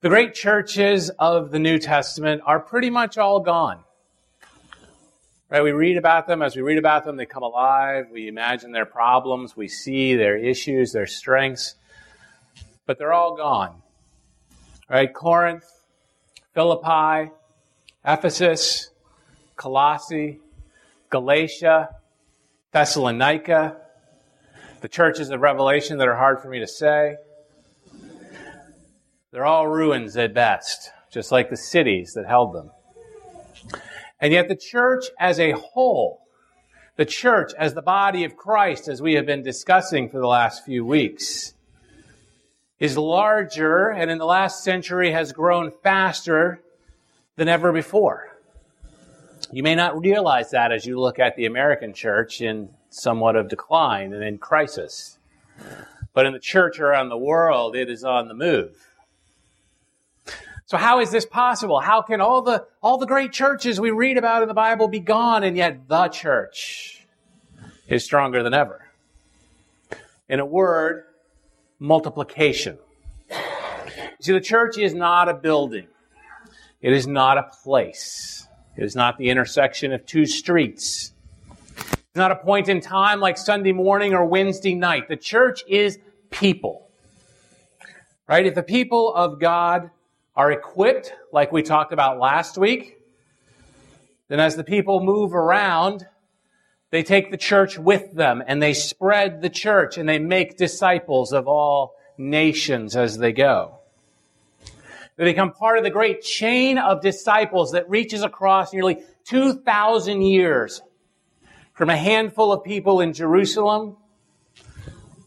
The great churches of the New Testament are pretty much all gone. Right? We read about them. As we read about them, they come alive. We imagine their problems. We see their issues, their strengths. But they're all gone. Right? Corinth, Philippi, Ephesus, Colossae, Galatia, Thessalonica, the churches of Revelation that are hard for me to say. They're all ruins at best, just like the cities that held them. And yet, the church as a whole, the church as the body of Christ, as we have been discussing for the last few weeks, is larger and in the last century has grown faster than ever before. You may not realize that as you look at the American church in somewhat of decline and in crisis. But in the church around the world, it is on the move. So how is this possible? How can all the, all the great churches we read about in the Bible be gone and yet the church is stronger than ever? In a word, multiplication. See, the church is not a building. It is not a place. It is not the intersection of two streets. It's not a point in time like Sunday morning or Wednesday night. The church is people. Right? If the people of God are equipped, like we talked about last week, then as the people move around, they take the church with them and they spread the church and they make disciples of all nations as they go. They become part of the great chain of disciples that reaches across nearly 2,000 years from a handful of people in Jerusalem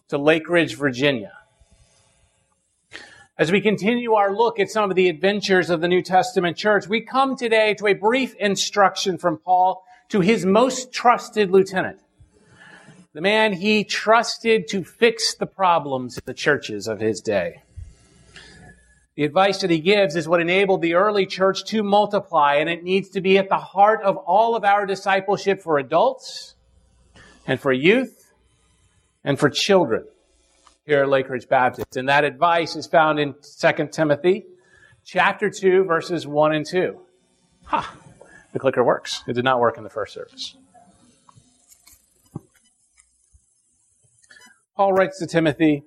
to Lake Ridge, Virginia. As we continue our look at some of the adventures of the New Testament church, we come today to a brief instruction from Paul to his most trusted lieutenant, the man he trusted to fix the problems in the churches of his day. The advice that he gives is what enabled the early church to multiply, and it needs to be at the heart of all of our discipleship for adults and for youth and for children here at Lake Ridge Baptist. And that advice is found in 2 Timothy chapter 2, verses 1 and 2. Ha! The clicker works. It did not work in the first service. Paul writes to Timothy,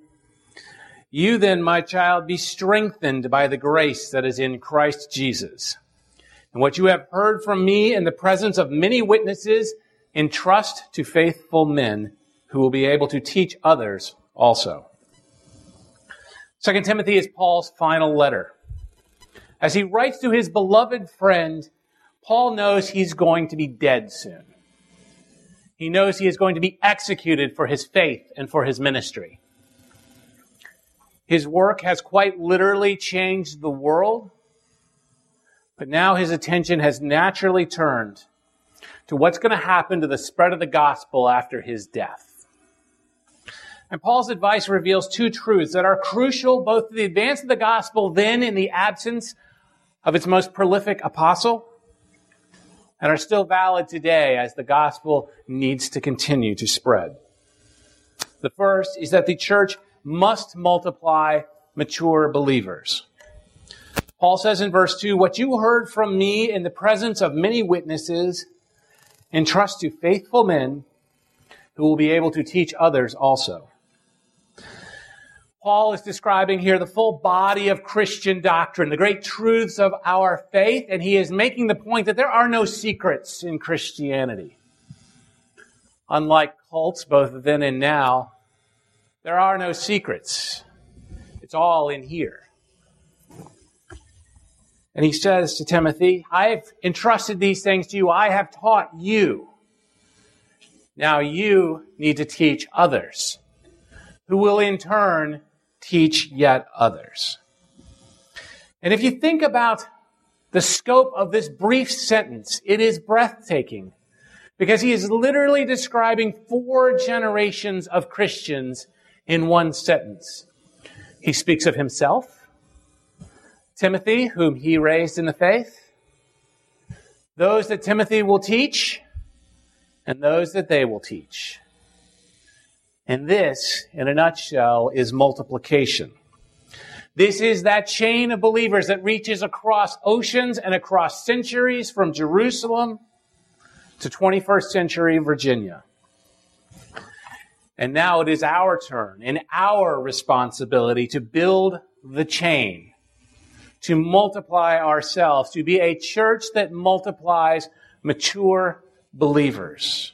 You then, my child, be strengthened by the grace that is in Christ Jesus. And what you have heard from me in the presence of many witnesses, entrust to faithful men who will be able to teach others also. Second Timothy is Paul's final letter. As he writes to his beloved friend, Paul knows he's going to be dead soon. He knows he is going to be executed for his faith and for his ministry. His work has quite literally changed the world, but now his attention has naturally turned to what's going to happen to the spread of the gospel after his death. And Paul's advice reveals two truths that are crucial both to the advance of the gospel then in the absence of its most prolific apostle and are still valid today as the gospel needs to continue to spread. The first is that the church must multiply mature believers. Paul says in verse 2, What you heard from me in the presence of many witnesses, entrust to faithful men who will be able to teach others also. Paul is describing here the full body of Christian doctrine, the great truths of our faith, and he is making the point that there are no secrets in Christianity. Unlike cults, both then and now, there are no secrets. It's all in here. And he says to Timothy, I have entrusted these things to you. I have taught you. Now you need to teach others, who will in turn teach yet others. And if you think about the scope of this brief sentence, it is breathtaking because he is literally describing four generations of Christians in one sentence. He speaks of himself, Timothy, whom he raised in the faith, those that Timothy will teach, and those that they will teach. And this, in a nutshell, is multiplication. This is that chain of believers that reaches across oceans and across centuries from Jerusalem to 21st century Virginia. And now it is our turn and our responsibility to build the chain, to multiply ourselves, to be a church that multiplies mature believers.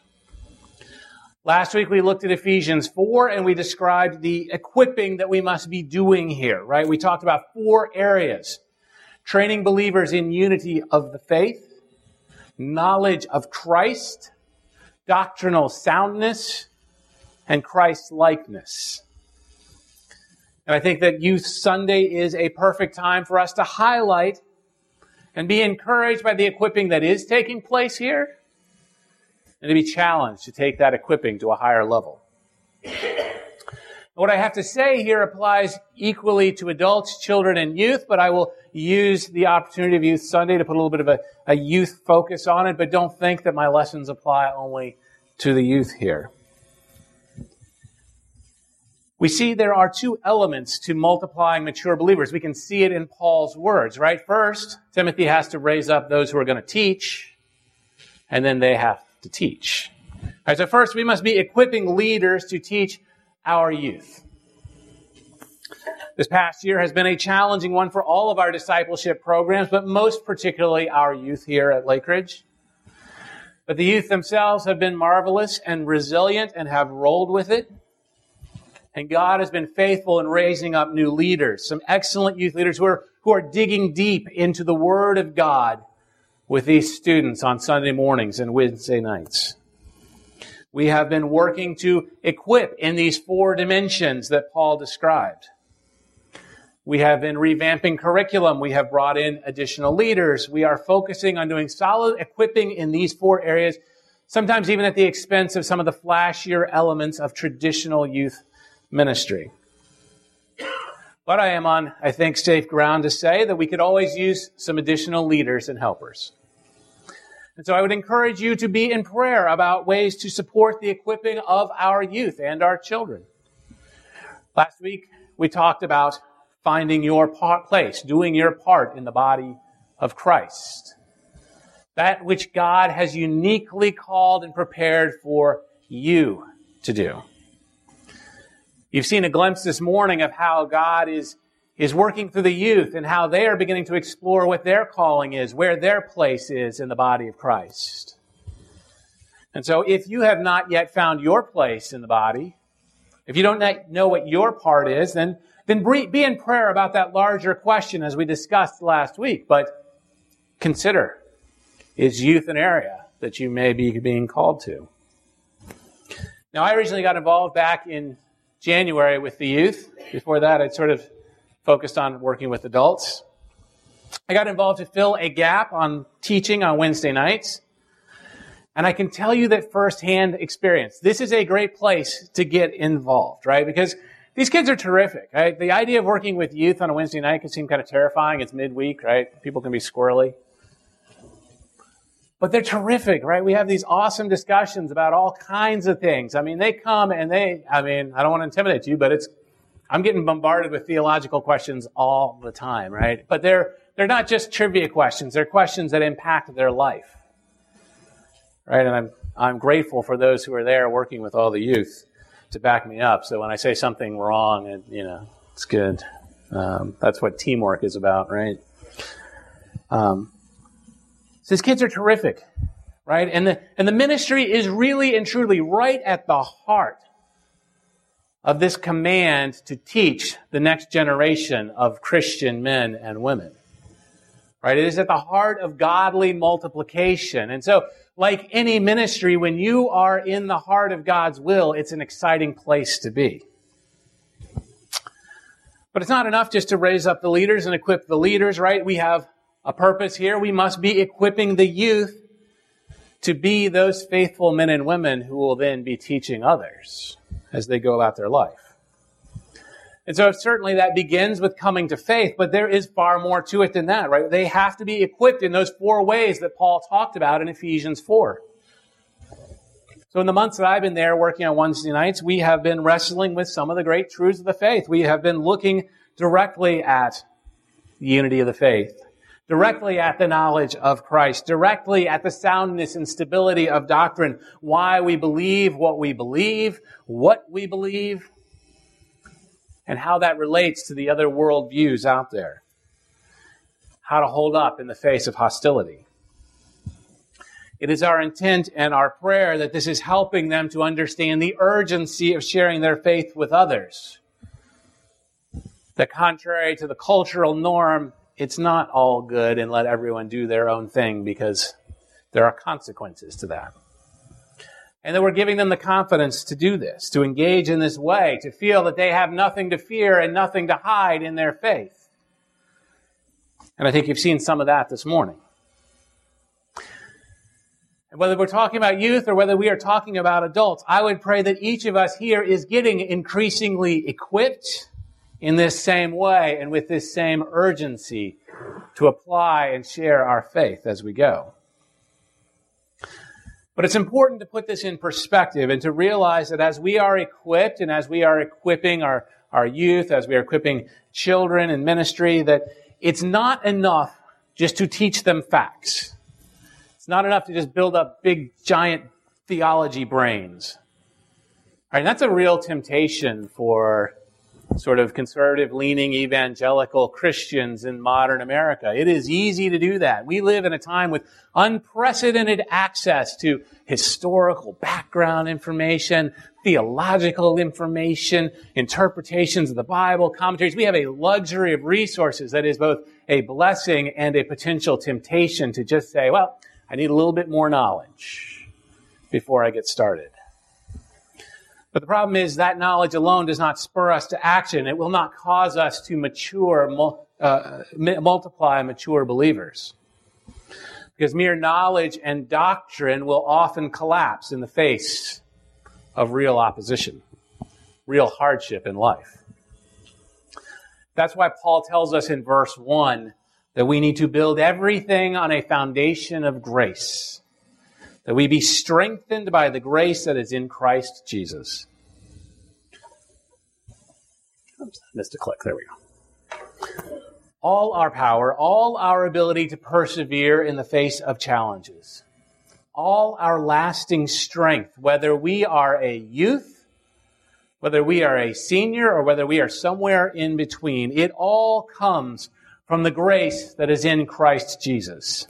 Last week we looked at Ephesians 4 and we described the equipping that we must be doing here, right? We talked about four areas. Training believers in unity of the faith, knowledge of Christ, doctrinal soundness, and Christ likeness. And I think that Youth Sunday is a perfect time for us to highlight and be encouraged by the equipping that is taking place here and to be challenged to take that equipping to a higher level. What I have to say here applies equally to adults, children, and youth, but I will use the opportunity of Youth Sunday to put a little bit of a, a youth focus on it, but don't think that my lessons apply only to the youth here. We see there are two elements to multiplying mature believers. We can see it in Paul's words, right? First, Timothy has to raise up those who are going to teach, and then they have to teach. All right, so first, we must be equipping leaders to teach our youth. This past year has been a challenging one for all of our discipleship programs, but most particularly our youth here at Lakeridge. But the youth themselves have been marvelous and resilient and have rolled with it. And God has been faithful in raising up new leaders, some excellent youth leaders who are, who are digging deep into the Word of God with these students on Sunday mornings and Wednesday nights. We have been working to equip in these four dimensions that Paul described. We have been revamping curriculum. We have brought in additional leaders. We are focusing on doing solid equipping in these four areas, sometimes even at the expense of some of the flashier elements of traditional youth ministry. But I am on, I think, safe ground to say that we could always use some additional leaders and helpers. And so I would encourage you to be in prayer about ways to support the equipping of our youth and our children. Last week, we talked about finding your place, doing your part in the body of Christ. That which God has uniquely called and prepared for you to do. You've seen a glimpse this morning of how God is, is working through the youth and how they are beginning to explore what their calling is, where their place is in the body of Christ. And so if you have not yet found your place in the body, if you don't know what your part is, then, then be in prayer about that larger question as we discussed last week. But consider, is youth an area that you may be being called to? Now, I originally got involved back in January with the youth. Before that, I'd sort of focused on working with adults. I got involved to fill a gap on teaching on Wednesday nights. And I can tell you that firsthand experience. This is a great place to get involved, right? Because these kids are terrific, right? The idea of working with youth on a Wednesday night can seem kind of terrifying. It's midweek, right? People can be squirrely. But they're terrific, right? We have these awesome discussions about all kinds of things. I mean, they come and they, I mean, I don't want to intimidate you, but it's, I'm getting bombarded with theological questions all the time, right? But they're, they're not just trivia questions. They're questions that impact their life. Right? And I'm, I'm grateful for those who are there working with all the youth to back me up. So when I say something wrong, it, you know, it's good. Um, that's what teamwork is about, right? Um, these kids are terrific, right? And the, and the ministry is really and truly right at the heart of this command to teach the next generation of Christian men and women. Right? It is at the heart of godly multiplication. And so, like any ministry, when you are in the heart of God's will, it's an exciting place to be. But it's not enough just to raise up the leaders and equip the leaders, right? We have a purpose here. We must be equipping the youth to be those faithful men and women who will then be teaching others as they go about their life. And so certainly that begins with coming to faith, but there is far more to it than that, right? They have to be equipped in those four ways that Paul talked about in Ephesians 4. So in the months that I've been there working on Wednesday nights, we have been wrestling with some of the great truths of the faith. We have been looking directly at the unity of the faith, directly at the knowledge of Christ, directly at the soundness and stability of doctrine, why we believe what we believe, what we believe, and how that relates to the other worldviews out there. How to hold up in the face of hostility. It is our intent and our prayer that this is helping them to understand the urgency of sharing their faith with others. That contrary to the cultural norm, it's not all good and let everyone do their own thing because there are consequences to that. And that we're giving them the confidence to do this, to engage in this way, to feel that they have nothing to fear and nothing to hide in their faith. And I think you've seen some of that this morning. And whether we're talking about youth or whether we are talking about adults, I would pray that each of us here is getting increasingly equipped in this same way and with this same urgency to apply and share our faith as we go. But it's important to put this in perspective and to realize that as we are equipped and as we are equipping our, our youth, as we are equipping children in ministry, that it's not enough just to teach them facts. It's not enough to just build up big, giant theology brains. All right, that's a real temptation for sort of conservative leaning evangelical Christians in modern America. It is easy to do that. We live in a time with unprecedented access to historical background information, theological information, interpretations of the Bible, commentaries. We have a luxury of resources that is both a blessing and a potential temptation to just say, well, I need a little bit more knowledge before I get started. But the problem is that knowledge alone does not spur us to action. It will not cause us to mature, uh, multiply mature believers. Because mere knowledge and doctrine will often collapse in the face of real opposition, real hardship in life. That's why Paul tells us in verse 1 that we need to build everything on a foundation of grace, that we be strengthened by the grace that is in Christ Jesus. Oops, missed a click. There we go. All our power, all our ability to persevere in the face of challenges, all our lasting strength, whether we are a youth, whether we are a senior, or whether we are somewhere in between, it all comes from the grace that is in Christ Jesus.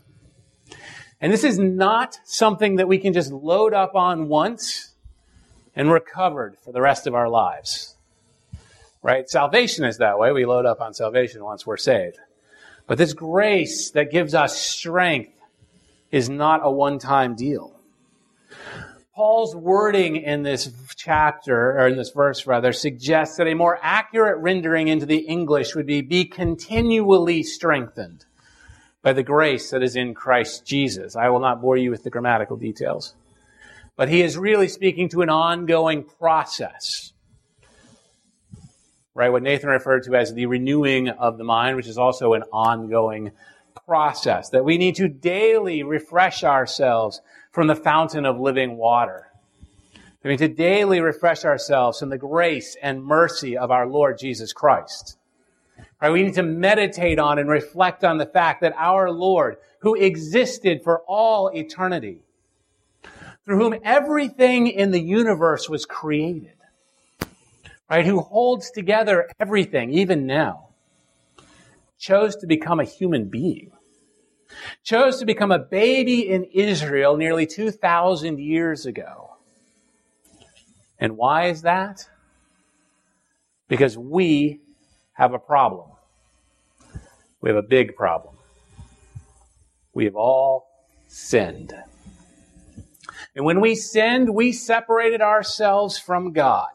And this is not something that we can just load up on once and recovered for the rest of our lives. Right? Salvation is that way. We load up on salvation once we're saved. But this grace that gives us strength is not a one-time deal. Paul's wording in this chapter, or in this verse rather, suggests that a more accurate rendering into the English would be, be continually strengthened by the grace that is in Christ Jesus. I will not bore you with the grammatical details. But he is really speaking to an ongoing process. Right? What Nathan referred to as the renewing of the mind, which is also an ongoing process. That we need to daily refresh ourselves from the fountain of living water. We need to daily refresh ourselves in the grace and mercy of our Lord Jesus Christ. Right? We need to meditate on and reflect on the fact that our Lord, who existed for all eternity, through whom everything in the universe was created, right, who holds together everything, even now, chose to become a human being chose to become a baby in Israel nearly 2,000 years ago. And why is that? Because we have a problem. We have a big problem. We have all sinned. And when we sinned, we separated ourselves from God.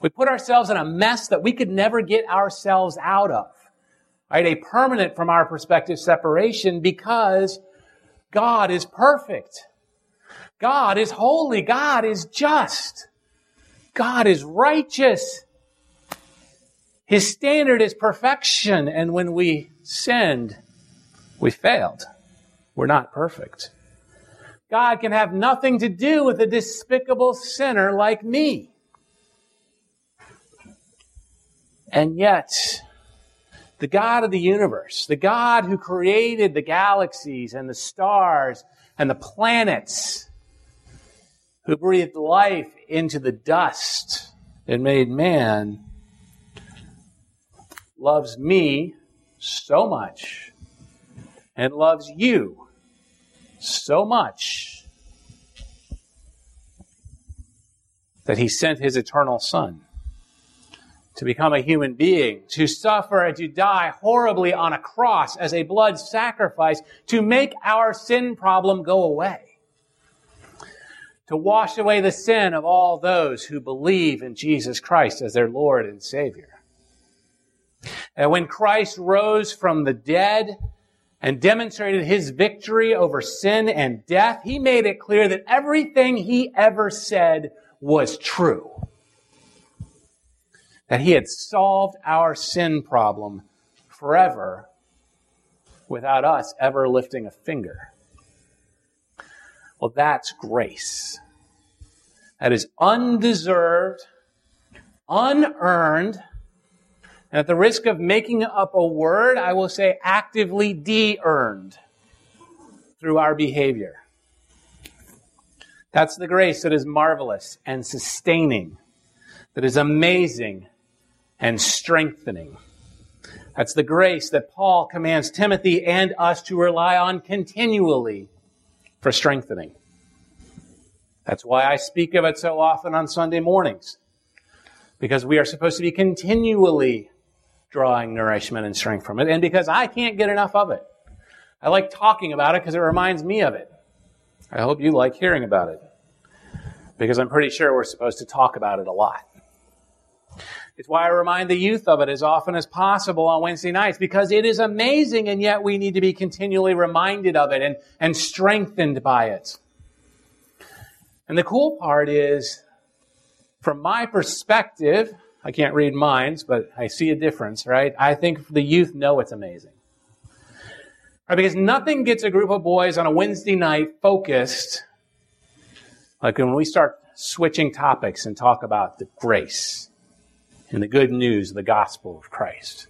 We put ourselves in a mess that we could never get ourselves out of right? A permanent, from our perspective, separation because God is perfect. God is holy. God is just. God is righteous. His standard is perfection. And when we sinned, we failed. We're not perfect. God can have nothing to do with a despicable sinner like me. And yet, the God of the universe, the God who created the galaxies and the stars and the planets, who breathed life into the dust and made man, loves me so much and loves you so much that he sent his eternal Son to become a human being, to suffer and to die horribly on a cross as a blood sacrifice to make our sin problem go away. To wash away the sin of all those who believe in Jesus Christ as their Lord and Savior. And when Christ rose from the dead and demonstrated his victory over sin and death, he made it clear that everything he ever said was true. That he had solved our sin problem forever without us ever lifting a finger. Well, that's grace. That is undeserved, unearned, and at the risk of making up a word, I will say actively de earned through our behavior. That's the grace that is marvelous and sustaining, that is amazing and strengthening. That's the grace that Paul commands Timothy and us to rely on continually for strengthening. That's why I speak of it so often on Sunday mornings, because we are supposed to be continually drawing nourishment and strength from it, and because I can't get enough of it. I like talking about it because it reminds me of it. I hope you like hearing about it, because I'm pretty sure we're supposed to talk about it a lot. It's why I remind the youth of it as often as possible on Wednesday nights, because it is amazing, and yet we need to be continually reminded of it and, and strengthened by it. And the cool part is, from my perspective, I can't read minds, but I see a difference, right? I think the youth know it's amazing. Right? Because nothing gets a group of boys on a Wednesday night focused like when we start switching topics and talk about the grace and the good news the gospel of Christ.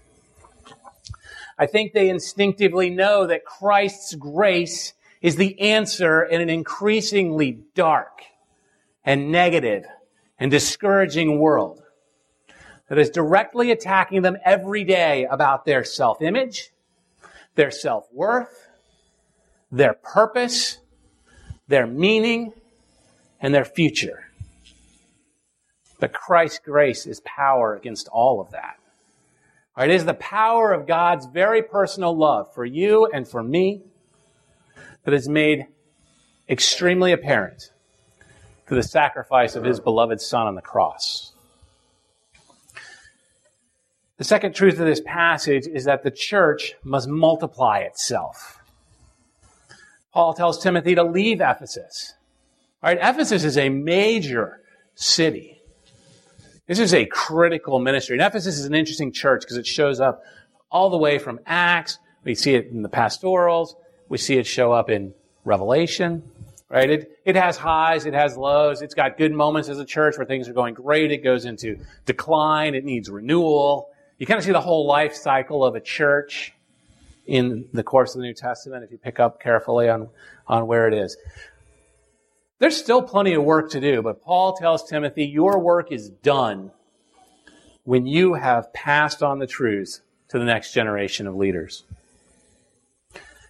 I think they instinctively know that Christ's grace is the answer in an increasingly dark and negative and discouraging world that is directly attacking them every day about their self image, their self worth, their purpose, their meaning, and their future. But Christ's grace is power against all of that. It is the power of God's very personal love for you and for me that is made extremely apparent through the sacrifice of his beloved Son on the cross. The second truth of this passage is that the church must multiply itself. Paul tells Timothy to leave Ephesus. All right, Ephesus is a major city. This is a critical ministry. And Ephesus is an interesting church because it shows up all the way from Acts. We see it in the pastorals. We see it show up in Revelation. Right? It, it has highs, it has lows. It's got good moments as a church where things are going great. It goes into decline. It needs renewal. You kind of see the whole life cycle of a church in the course of the New Testament if you pick up carefully on, on where it is. There's still plenty of work to do, but Paul tells Timothy, your work is done when you have passed on the truths to the next generation of leaders.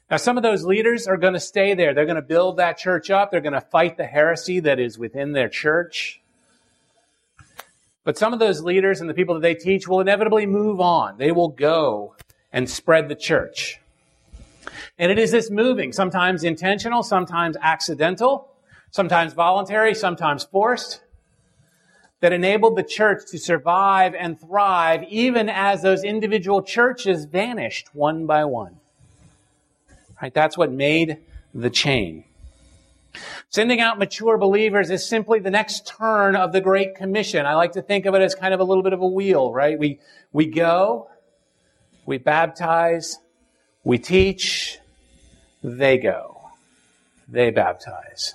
Now, some of those leaders are going to stay there. They're going to build that church up. They're going to fight the heresy that is within their church. But some of those leaders and the people that they teach will inevitably move on. They will go and spread the church. And it is this moving, sometimes intentional, sometimes accidental, sometimes voluntary, sometimes forced, that enabled the church to survive and thrive even as those individual churches vanished one by one. Right? That's what made the chain. Sending out mature believers is simply the next turn of the Great Commission. I like to think of it as kind of a little bit of a wheel, right? We, we go, we baptize, we teach, they go. They baptize,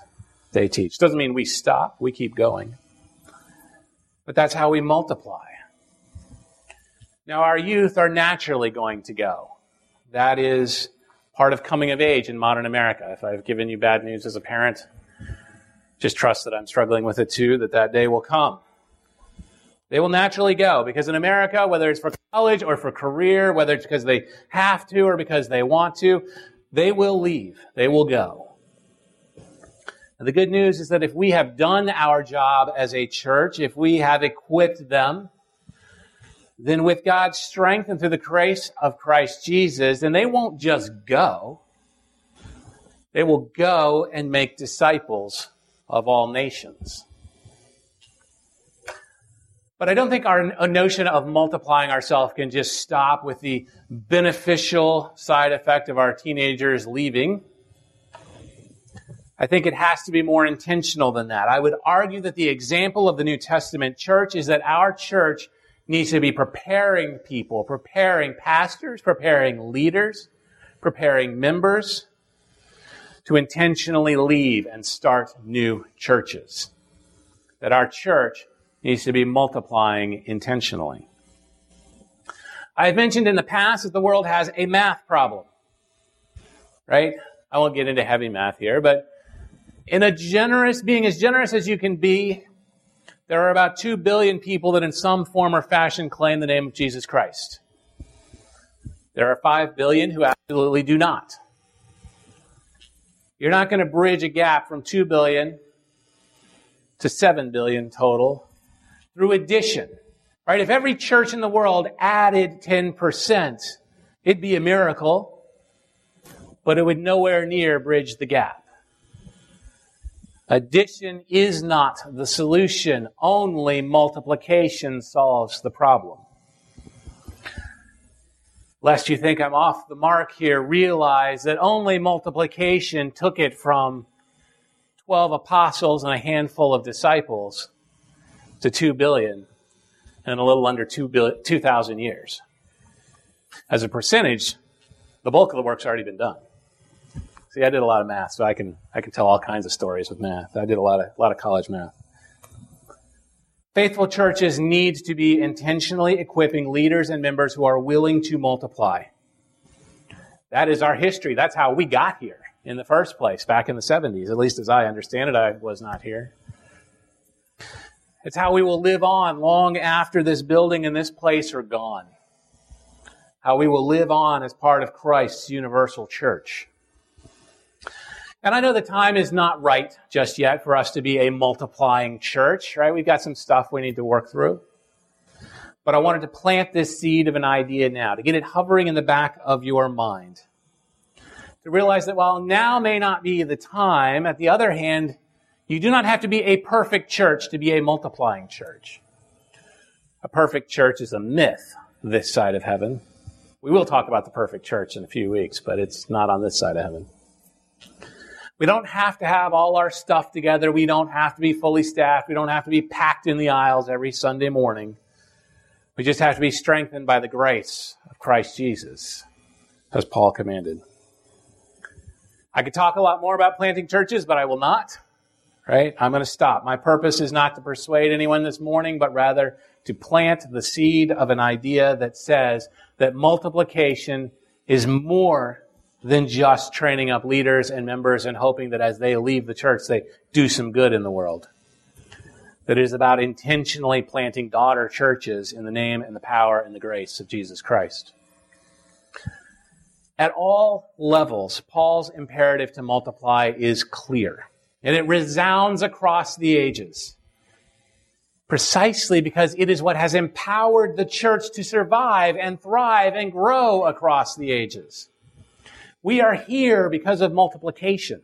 they teach. Doesn't mean we stop, we keep going. But that's how we multiply. Now, our youth are naturally going to go. That is part of coming of age in modern America. If I've given you bad news as a parent, just trust that I'm struggling with it too, that that day will come. They will naturally go because in America, whether it's for college or for career, whether it's because they have to or because they want to, they will leave. They will go. And the good news is that if we have done our job as a church, if we have equipped them, then with God's strength and through the grace of Christ Jesus, then they won't just go. They will go and make disciples of all nations. But I don't think our notion of multiplying ourselves can just stop with the beneficial side effect of our teenagers leaving. I think it has to be more intentional than that. I would argue that the example of the New Testament church is that our church needs to be preparing people, preparing pastors, preparing leaders, preparing members to intentionally leave and start new churches. That our church needs to be multiplying intentionally. I have mentioned in the past that the world has a math problem. Right? I won't get into heavy math here, but in a generous, being as generous as you can be, there are about 2 billion people that in some form or fashion claim the name of Jesus Christ. There are 5 billion who absolutely do not. You're not going to bridge a gap from 2 billion to 7 billion total through addition. Right? If every church in the world added 10%, it'd be a miracle, but it would nowhere near bridge the gap. Addition is not the solution. Only multiplication solves the problem. Lest you think I'm off the mark here, realize that only multiplication took it from 12 apostles and a handful of disciples to 2 billion in a little under 2,000 years. As a percentage, the bulk of the work's already been done. See, I did a lot of math, so I can I can tell all kinds of stories with math. I did a lot of a lot of college math. Faithful churches need to be intentionally equipping leaders and members who are willing to multiply. That is our history. That's how we got here in the first place, back in the 70s. At least as I understand it, I was not here. It's how we will live on long after this building and this place are gone. How we will live on as part of Christ's universal church. And I know the time is not right just yet for us to be a multiplying church, right? We've got some stuff we need to work through. But I wanted to plant this seed of an idea now, to get it hovering in the back of your mind. To realize that while now may not be the time, at the other hand, you do not have to be a perfect church to be a multiplying church. A perfect church is a myth this side of heaven. We will talk about the perfect church in a few weeks, but it's not on this side of heaven. We don't have to have all our stuff together. We don't have to be fully staffed. We don't have to be packed in the aisles every Sunday morning. We just have to be strengthened by the grace of Christ Jesus, as Paul commanded. I could talk a lot more about planting churches, but I will not. Right? I'm going to stop. My purpose is not to persuade anyone this morning, but rather to plant the seed of an idea that says that multiplication is more than just training up leaders and members and hoping that as they leave the church, they do some good in the world. That is about intentionally planting daughter churches in the name and the power and the grace of Jesus Christ. At all levels, Paul's imperative to multiply is clear, and it resounds across the ages. Precisely because it is what has empowered the church to survive and thrive and grow across the ages. We are here because of multiplication.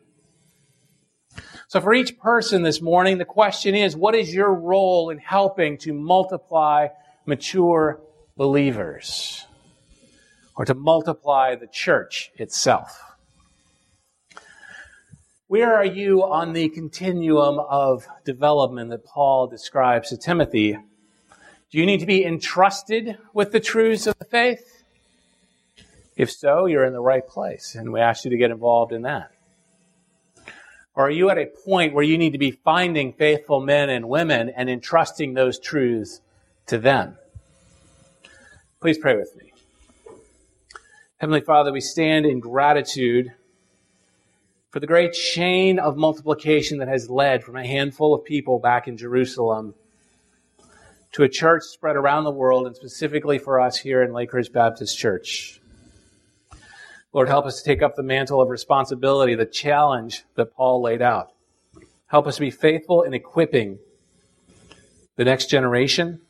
So for each person this morning, the question is, what is your role in helping to multiply mature believers? Or to multiply the church itself? Where are you on the continuum of development that Paul describes to Timothy? Do you need to be entrusted with the truths of the faith? If so, you're in the right place, and we ask you to get involved in that. Or are you at a point where you need to be finding faithful men and women and entrusting those truths to them? Please pray with me. Heavenly Father, we stand in gratitude for the great chain of multiplication that has led from a handful of people back in Jerusalem to a church spread around the world and specifically for us here in Lake Ridge Baptist Church. Lord, help us to take up the mantle of responsibility, the challenge that Paul laid out. Help us to be faithful in equipping the next generation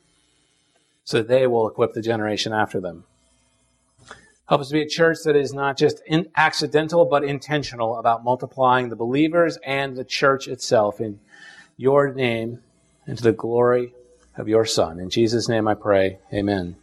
so that they will equip the generation after them. Help us to be a church that is not just accidental, but intentional about multiplying the believers and the church itself in your name and to the glory of your Son. In Jesus' name I pray. Amen.